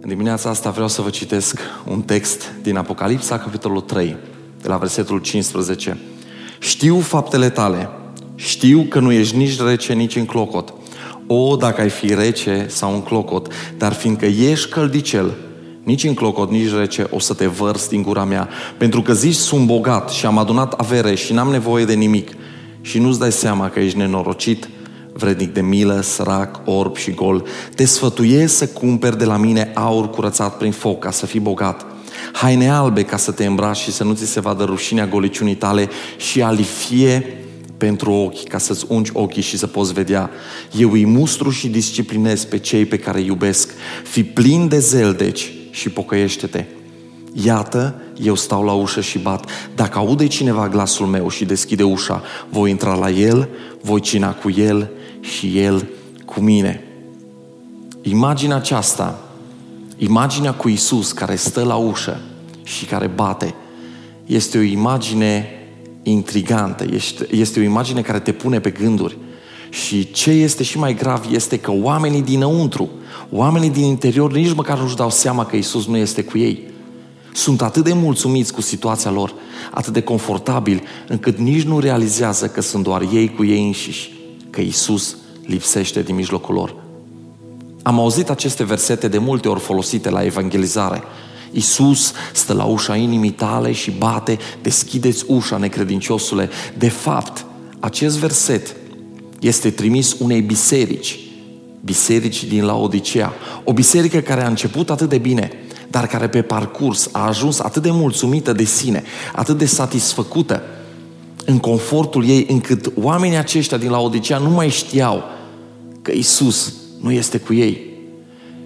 În dimineața asta vreau să vă citesc un text din Apocalipsa, capitolul 3, de la versetul 15. Știu faptele tale, știu că nu ești nici rece, nici în clocot. O, dacă ai fi rece sau în clocot, dar fiindcă ești căldicel, nici în clocot, nici rece, o să te vărs din gura mea. Pentru că zici, sunt bogat și am adunat avere și n-am nevoie de nimic. Și nu-ți dai seama că ești nenorocit, vrednic de milă, sărac, orb și gol. Te sfătuiesc să cumperi de la mine aur curățat prin foc, ca să fii bogat. Haine albe ca să te îmbraci și să nu ți se vadă rușinea goliciunii tale și alifie pentru ochi, ca să-ți ungi ochii și să poți vedea. Eu îi mustru și disciplinez pe cei pe care îi iubesc. Fi plin de zel, deci, și pocăiește-te. Iată, eu stau la ușă și bat. Dacă aude cineva glasul meu și deschide ușa, voi intra la el, voi cina cu el și el cu mine. Imaginea aceasta, imaginea cu Isus care stă la ușă și care bate, este o imagine intrigantă, este, este o imagine care te pune pe gânduri. Și ce este și mai grav este că oamenii dinăuntru, oamenii din interior nici măcar nu-și dau seama că Isus nu este cu ei. Sunt atât de mulțumiți cu situația lor, atât de confortabili, încât nici nu realizează că sunt doar ei cu ei înșiși, că Isus lipsește din mijlocul lor. Am auzit aceste versete de multe ori folosite la evangelizare. Isus stă la ușa inimii tale și bate, deschideți ușa, necredinciosule. De fapt, acest verset este trimis unei biserici, biserici din Laodicea. O biserică care a început atât de bine, dar care pe parcurs a ajuns atât de mulțumită de sine, atât de satisfăcută în confortul ei, încât oamenii aceștia din Laodicea nu mai știau că Isus nu este cu ei.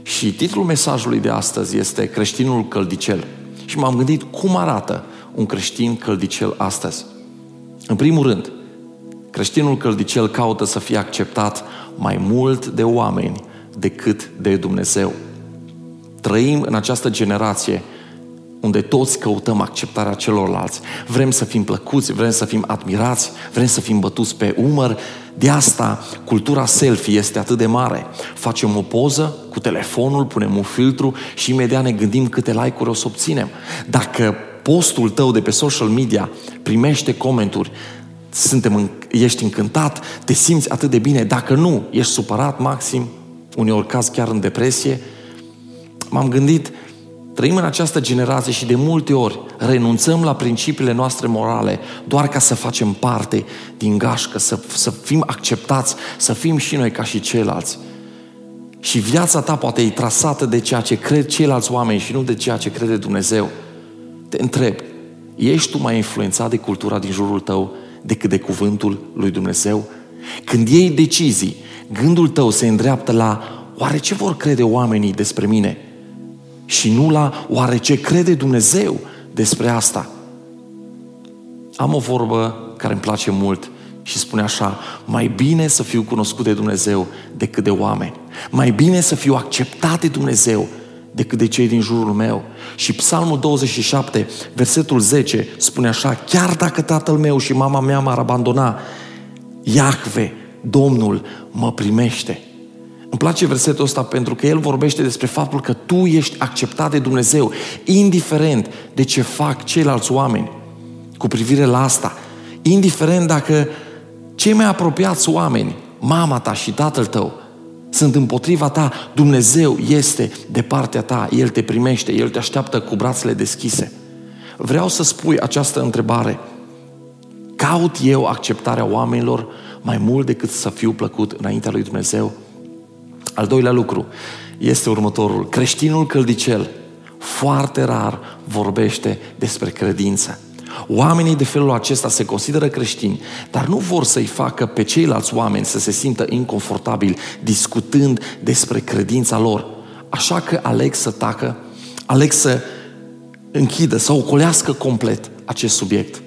Și titlul mesajului de astăzi este Creștinul căldicel. Și m-am gândit cum arată un creștin căldicel astăzi. În primul rând, creștinul căldicel caută să fie acceptat mai mult de oameni decât de Dumnezeu. Trăim în această generație unde toți căutăm acceptarea celorlalți. Vrem să fim plăcuți, vrem să fim admirați, vrem să fim bătuți pe umăr. De asta cultura selfie este atât de mare. Facem o poză cu telefonul, punem un filtru și imediat ne gândim câte like-uri o să obținem. Dacă postul tău de pe social media primește comenturi, suntem, ești încântat, te simți atât de bine. Dacă nu, ești supărat maxim, uneori caz chiar în depresie, m-am gândit, trăim în această generație și de multe ori renunțăm la principiile noastre morale doar ca să facem parte din gașcă, să, să fim acceptați, să fim și noi ca și ceilalți. Și viața ta poate e trasată de ceea ce cred ceilalți oameni și nu de ceea ce crede Dumnezeu. Te întreb, ești tu mai influențat de cultura din jurul tău decât de cuvântul lui Dumnezeu? Când iei decizii, gândul tău se îndreaptă la oare ce vor crede oamenii despre mine? Și nu la oare ce crede Dumnezeu despre asta. Am o vorbă care îmi place mult și spune așa, mai bine să fiu cunoscut de Dumnezeu decât de oameni. Mai bine să fiu acceptat de Dumnezeu decât de cei din jurul meu. Și Psalmul 27, versetul 10, spune așa, chiar dacă tatăl meu și mama mea m-ar abandona, Iahve, Domnul, mă primește. Îmi place versetul ăsta pentru că el vorbește despre faptul că tu ești acceptat de Dumnezeu, indiferent de ce fac ceilalți oameni cu privire la asta. Indiferent dacă cei mai apropiați oameni, mama ta și tatăl tău, sunt împotriva ta, Dumnezeu este de partea ta, El te primește, El te așteaptă cu brațele deschise. Vreau să spui această întrebare. Caut eu acceptarea oamenilor mai mult decât să fiu plăcut înaintea lui Dumnezeu? Al doilea lucru este următorul. Creștinul căldicel foarte rar vorbește despre credință. Oamenii de felul acesta se consideră creștini, dar nu vor să-i facă pe ceilalți oameni să se simtă inconfortabili discutând despre credința lor. Așa că aleg să tacă, aleg să închidă, să ocolească complet acest subiect.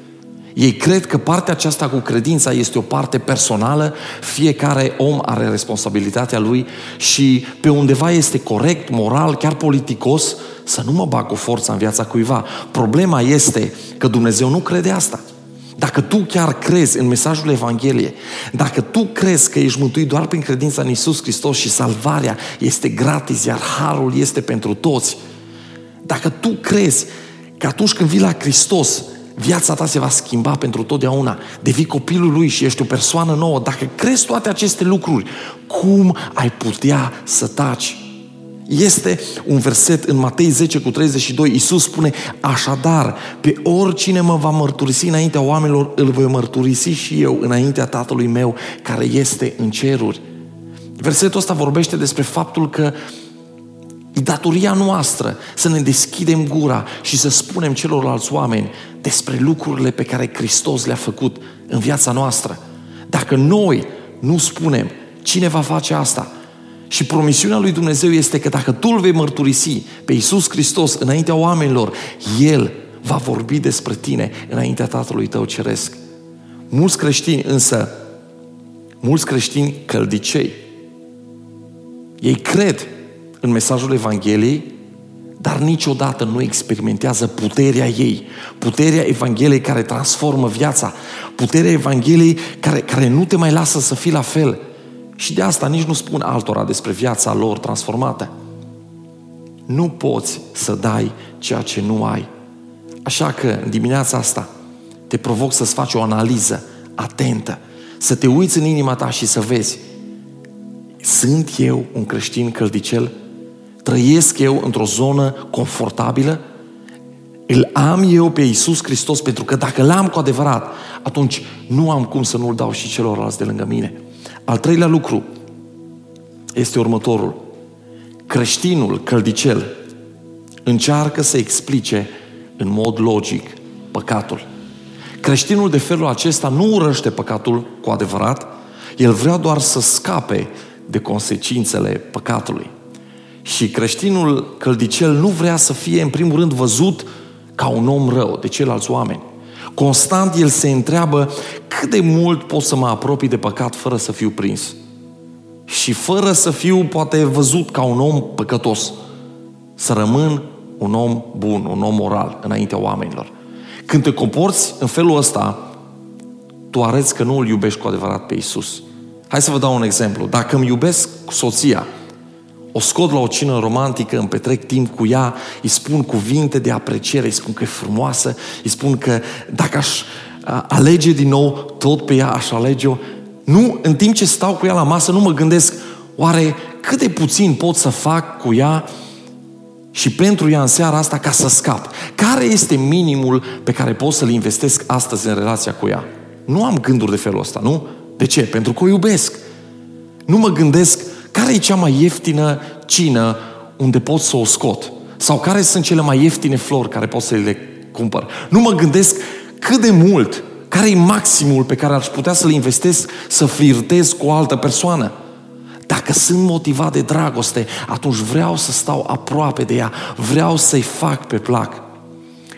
Ei cred că partea aceasta cu credința este o parte personală, fiecare om are responsabilitatea lui și pe undeva este corect, moral, chiar politicos să nu mă bag cu forța în viața cuiva. Problema este că Dumnezeu nu crede asta. Dacă tu chiar crezi în mesajul Evangheliei, dacă tu crezi că ești mântuit doar prin credința în Isus Hristos și salvarea este gratis, iar harul este pentru toți, dacă tu crezi că atunci când vii la Hristos, viața ta se va schimba pentru totdeauna, devii copilul lui și ești o persoană nouă, dacă crezi toate aceste lucruri, cum ai putea să taci? Este un verset în Matei 10 cu 32. Iisus spune, așadar, pe oricine mă va mărturisi înaintea oamenilor, îl voi mărturisi și eu înaintea Tatălui meu care este în ceruri. Versetul ăsta vorbește despre faptul că e datoria noastră să ne deschidem gura și să spunem celorlalți oameni despre lucrurile pe care Hristos le-a făcut în viața noastră. Dacă noi nu spunem, cine va face asta? Și promisiunea lui Dumnezeu este că dacă tu îl vei mărturisi pe Iisus Hristos înaintea oamenilor, El va vorbi despre tine înaintea Tatălui tău ceresc. Mulți creștini însă, mulți creștini căldicei, ei cred în mesajul Evangheliei, dar niciodată nu experimentează puterea ei, puterea Evangheliei care transformă viața, puterea Evangheliei care, care nu te mai lasă să fii la fel, și de asta nici nu spun altora despre viața lor transformată. Nu poți să dai ceea ce nu ai. Așa că, în dimineața asta, te provoc să-ți faci o analiză atentă, să te uiți în inima ta și să vezi sunt eu un creștin căldicel? Trăiesc eu într-o zonă confortabilă? Îl am eu pe Iisus Hristos pentru că dacă l-am cu adevărat, atunci nu am cum să nu-l dau și celorlalți de lângă mine. Al treilea lucru este următorul. Creștinul căldicel încearcă să explice în mod logic păcatul. Creștinul de felul acesta nu urăște păcatul cu adevărat, el vrea doar să scape de consecințele păcatului. Și creștinul căldicel nu vrea să fie, în primul rând, văzut ca un om rău de ceilalți oameni. Constant el se întreabă cât de mult pot să mă apropii de păcat fără să fiu prins. Și fără să fiu poate văzut ca un om păcătos. Să rămân un om bun, un om moral înaintea oamenilor. Când te comporți în felul ăsta, tu arăți că nu îl iubești cu adevărat pe Isus. Hai să vă dau un exemplu. Dacă îmi iubesc soția, o scot la o cină romantică, îmi petrec timp cu ea, îi spun cuvinte de apreciere, îi spun că e frumoasă, îi spun că dacă aș alege din nou, tot pe ea aș alege-o. Nu, în timp ce stau cu ea la masă, nu mă gândesc, oare cât de puțin pot să fac cu ea și pentru ea în seara asta ca să scap. Care este minimul pe care pot să-l investesc astăzi în relația cu ea? Nu am gânduri de felul ăsta, nu? De ce? Pentru că o iubesc. Nu mă gândesc care e cea mai ieftină cină unde pot să o scot? Sau care sunt cele mai ieftine flori care pot să le cumpăr? Nu mă gândesc cât de mult, care e maximul pe care aș putea să-l investesc să flirtez cu o altă persoană. Dacă sunt motivat de dragoste, atunci vreau să stau aproape de ea, vreau să-i fac pe plac.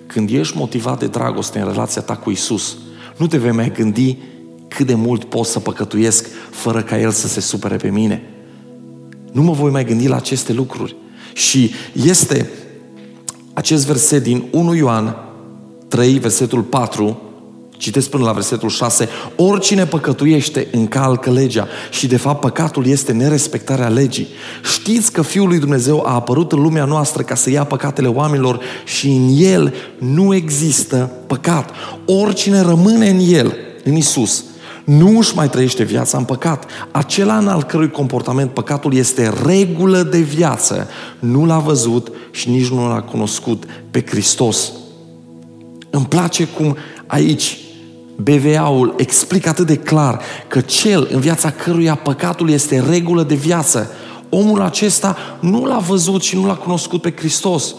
Când ești motivat de dragoste în relația ta cu Isus, nu te vei mai gândi cât de mult pot să păcătuiesc fără ca El să se supere pe mine. Nu mă voi mai gândi la aceste lucruri. Și este acest verset din 1 Ioan 3, versetul 4, Citesc până la versetul 6. Oricine păcătuiește încalcă legea și de fapt păcatul este nerespectarea legii. Știți că Fiul lui Dumnezeu a apărut în lumea noastră ca să ia păcatele oamenilor și în El nu există păcat. Oricine rămâne în El, în Isus, nu își mai trăiește viața în păcat. Acela în al cărui comportament păcatul este regulă de viață, nu l-a văzut și nici nu l-a cunoscut pe Hristos. Îmi place cum aici BVA-ul explică atât de clar că cel în viața căruia păcatul este regulă de viață, omul acesta nu l-a văzut și nu l-a cunoscut pe Hristos.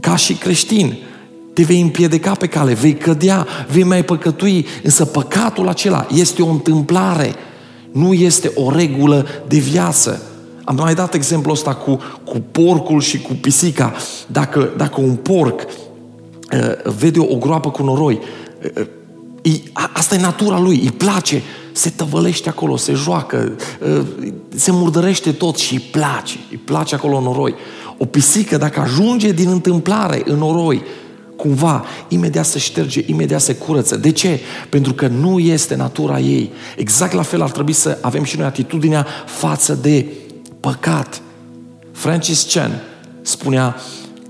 Ca și creștin, te vei împiedica pe cale, vei cădea, vei mai păcătui, însă păcatul acela este o întâmplare, nu este o regulă de viață. Am mai dat exemplul ăsta cu, cu porcul și cu pisica. Dacă, dacă un porc uh, vede o groapă cu noroi, uh, uh, asta e natura lui, îi place, se tăvălește acolo, se joacă, uh, se murdărește tot și îi place, îi place acolo noroi. O pisică, dacă ajunge din întâmplare în noroi, cumva, imediat se șterge, imediat se curăță. De ce? Pentru că nu este natura ei. Exact la fel ar trebui să avem și noi atitudinea față de păcat. Francis Chan spunea,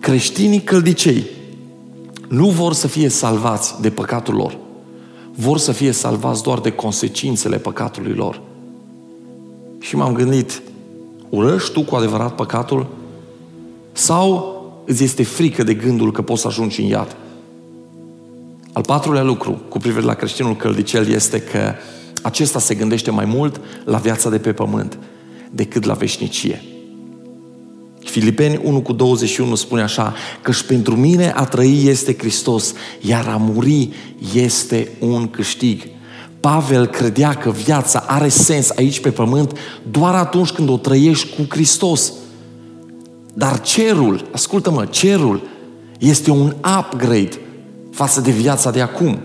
creștinii căldicei nu vor să fie salvați de păcatul lor. Vor să fie salvați doar de consecințele păcatului lor. Și m-am gândit, urăști tu cu adevărat păcatul? Sau îți este frică de gândul că poți să ajungi în iad? Al patrulea lucru cu privire la creștinul căldicel este că acesta se gândește mai mult la viața de pe pământ decât la veșnicie. Filipeni 1 cu 21 spune așa, și pentru mine a trăi este Hristos, iar a muri este un câștig. Pavel credea că viața are sens aici pe pământ doar atunci când o trăiești cu Hristos. Dar cerul, ascultă-mă, cerul este un upgrade față de viața de acum.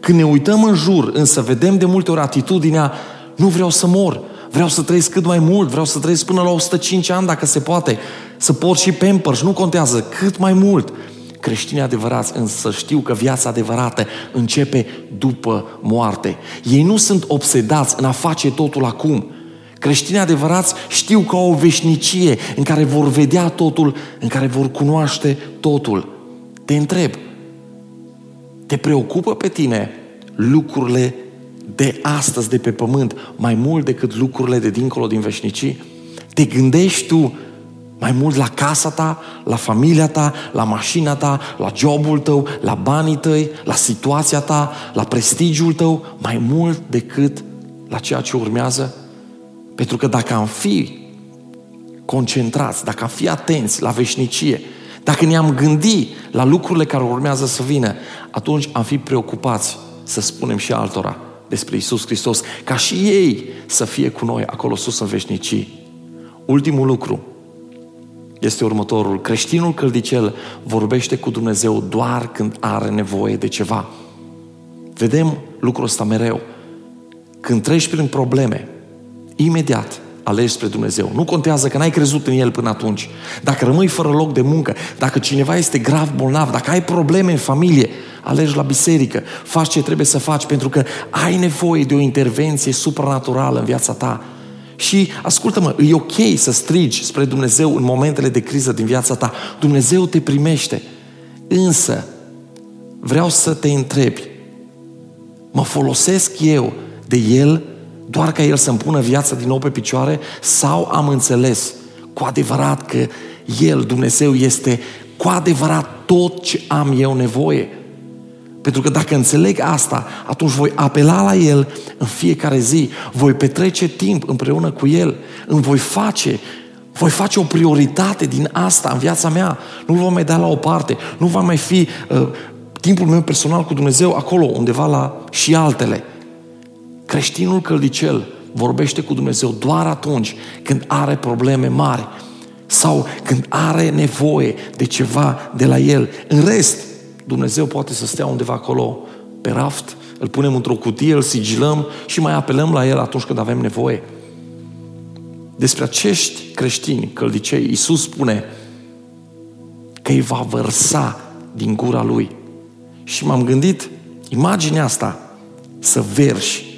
Când ne uităm în jur, însă vedem de multe ori atitudinea, nu vreau să mor, vreau să trăiesc cât mai mult, vreau să trăiesc până la 105 ani dacă se poate, să port și pampers, nu contează, cât mai mult. Creștinii adevărați însă știu că viața adevărată începe după moarte. Ei nu sunt obsedați în a face totul acum. Creștinii adevărați știu că au o veșnicie în care vor vedea totul, în care vor cunoaște totul. Te întreb, te preocupă pe tine lucrurile de astăzi, de pe pământ, mai mult decât lucrurile de dincolo din veșnicii? Te gândești tu mai mult la casa ta, la familia ta, la mașina ta, la jobul tău, la banii tăi, la situația ta, la prestigiul tău, mai mult decât la ceea ce urmează? Pentru că dacă am fi concentrați, dacă am fi atenți la veșnicie, dacă ne-am gândit la lucrurile care urmează să vină, atunci am fi preocupați să spunem și altora despre Isus Hristos, ca și ei să fie cu noi acolo sus în veșnicii. Ultimul lucru este următorul. Creștinul căldicel vorbește cu Dumnezeu doar când are nevoie de ceva. Vedem lucrul ăsta mereu. Când treci prin probleme, imediat alegi spre Dumnezeu. Nu contează că n-ai crezut în El până atunci. Dacă rămâi fără loc de muncă, dacă cineva este grav bolnav, dacă ai probleme în familie, alegi la biserică, faci ce trebuie să faci pentru că ai nevoie de o intervenție supranaturală în viața ta. Și ascultă-mă, e ok să strigi spre Dumnezeu în momentele de criză din viața ta. Dumnezeu te primește. Însă, vreau să te întrebi, mă folosesc eu de El doar ca El să-mi pună viața din nou pe picioare sau am înțeles cu adevărat că El, Dumnezeu, este cu adevărat tot ce am eu nevoie? Pentru că dacă înțeleg asta, atunci voi apela la El în fiecare zi, voi petrece timp împreună cu El, îmi voi face, voi face o prioritate din asta în viața mea. Nu vom mai da la o parte, nu va mai fi uh, timpul meu personal cu Dumnezeu acolo, undeva la și altele. Creștinul căldicel vorbește cu Dumnezeu doar atunci când are probleme mari sau când are nevoie de ceva de la El. În rest, Dumnezeu poate să stea undeva acolo pe raft, îl punem într-o cutie, îl sigilăm și mai apelăm la El atunci când avem nevoie. Despre acești creștini căldicei, Iisus spune că îi va vărsa din gura Lui. Și m-am gândit, imaginea asta, să verși,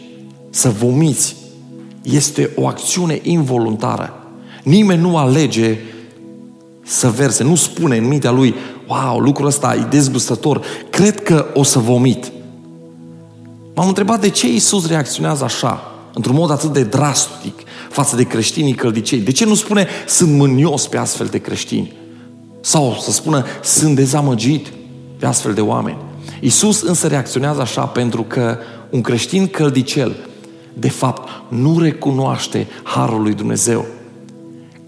să vomiți, este o acțiune involuntară. Nimeni nu alege să verse, nu spune în mintea lui, wow, lucrul ăsta e dezgustător, cred că o să vomit. M-am întrebat de ce Iisus reacționează așa, într-un mod atât de drastic, față de creștinii căldicei. De ce nu spune, sunt mânios pe astfel de creștini? Sau să spună, sunt dezamăgit pe astfel de oameni. Iisus însă reacționează așa pentru că un creștin căldicel, de fapt, nu recunoaște Harul lui Dumnezeu.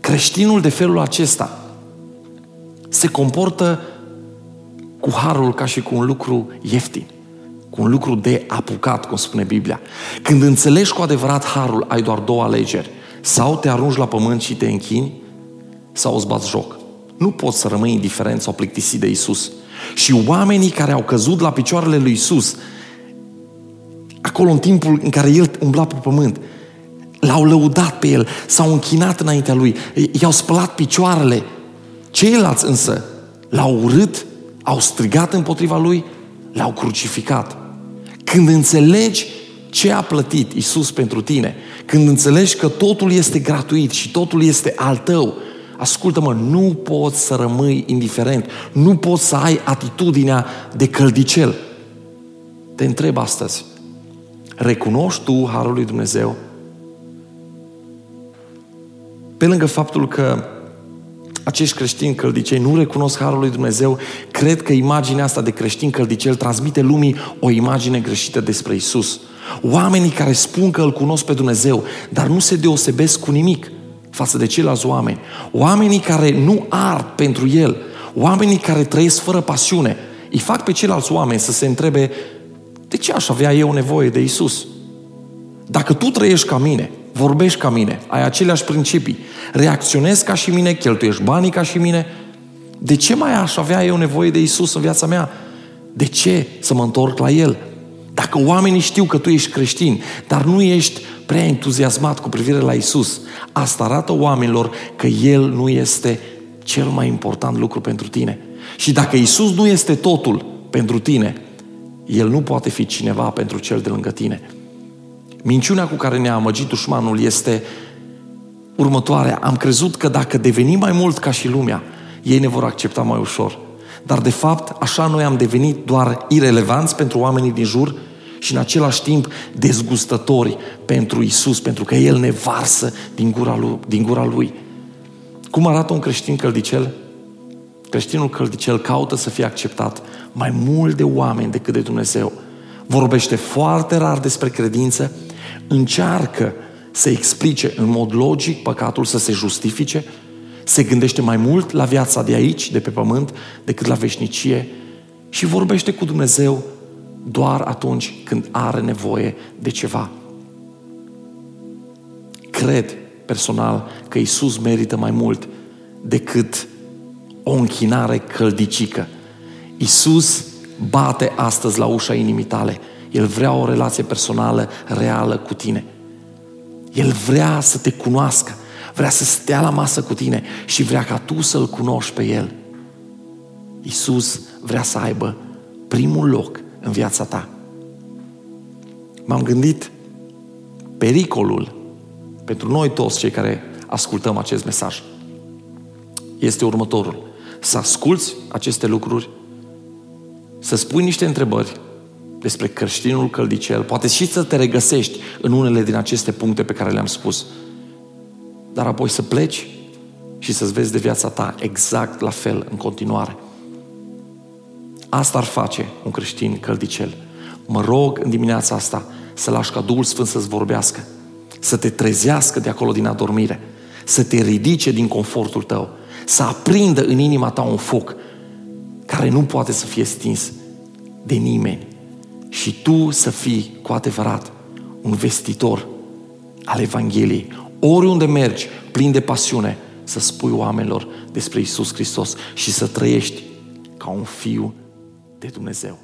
Creștinul de felul acesta se comportă cu harul ca și cu un lucru ieftin, cu un lucru de apucat, cum spune Biblia. Când înțelegi cu adevărat harul, ai doar două alegeri. Sau te arunci la pământ și te închini, sau îți bați joc. Nu poți să rămâi indiferent sau plictisit de Isus. Și oamenii care au căzut la picioarele lui Isus, acolo în timpul în care El umbla pe pământ, l-au lăudat pe El, s-au închinat înaintea Lui, i-au spălat picioarele. Ceilalți însă l-au urât au strigat împotriva lui, l-au crucificat. Când înțelegi ce a plătit Isus pentru tine, când înțelegi că totul este gratuit și totul este al tău, ascultă-mă, nu poți să rămâi indiferent, nu poți să ai atitudinea de căldicel. Te întreb astăzi, recunoști tu Harul lui Dumnezeu? Pe lângă faptul că acești creștini căldicei nu recunosc Harul lui Dumnezeu, cred că imaginea asta de creștin căldicel transmite lumii o imagine greșită despre Isus. Oamenii care spun că îl cunosc pe Dumnezeu, dar nu se deosebesc cu nimic față de ceilalți oameni. Oamenii care nu ard pentru El, oamenii care trăiesc fără pasiune, îi fac pe ceilalți oameni să se întrebe de ce aș avea eu nevoie de Isus? Dacă tu trăiești ca mine, vorbești ca mine, ai aceleași principii, reacționezi ca și mine, cheltuiești banii ca și mine, de ce mai aș avea eu nevoie de Isus în viața mea? De ce să mă întorc la El? Dacă oamenii știu că tu ești creștin, dar nu ești prea entuziasmat cu privire la Isus, asta arată oamenilor că El nu este cel mai important lucru pentru tine. Și dacă Isus nu este totul pentru tine, El nu poate fi cineva pentru cel de lângă tine. Minciunea cu care ne-a amăgit dușmanul este următoarea. Am crezut că dacă devenim mai mult ca și lumea, ei ne vor accepta mai ușor. Dar de fapt, așa noi am devenit doar irelevanți pentru oamenii din jur și în același timp dezgustători pentru Isus, pentru că El ne varsă din gura Lui. Din gura lui. Cum arată un creștin căldicel? Creștinul căldicel caută să fie acceptat mai mult de oameni decât de Dumnezeu. Vorbește foarte rar despre credință, încearcă să explice în mod logic păcatul, să se justifice, se gândește mai mult la viața de aici, de pe pământ, decât la veșnicie și vorbește cu Dumnezeu doar atunci când are nevoie de ceva. Cred personal că Isus merită mai mult decât o închinare căldicică. Isus bate astăzi la ușa inimii tale. El vrea o relație personală reală cu tine. El vrea să te cunoască, vrea să stea la masă cu tine și vrea ca tu să-L cunoști pe El. Isus vrea să aibă primul loc în viața ta. M-am gândit pericolul pentru noi toți cei care ascultăm acest mesaj este următorul. Să asculți aceste lucruri, să spui niște întrebări despre creștinul căldicel, poate și să te regăsești în unele din aceste puncte pe care le-am spus, dar apoi să pleci și să-ți vezi de viața ta exact la fel în continuare. Asta ar face un creștin căldicel. Mă rog în dimineața asta să lași ca Duhul Sfânt să-ți vorbească, să te trezească de acolo din adormire, să te ridice din confortul tău, să aprindă în inima ta un foc care nu poate să fie stins de nimeni și tu să fii cu adevărat un vestitor al Evangheliei. Oriunde mergi, plin de pasiune, să spui oamenilor despre Isus Hristos și să trăiești ca un fiu de Dumnezeu.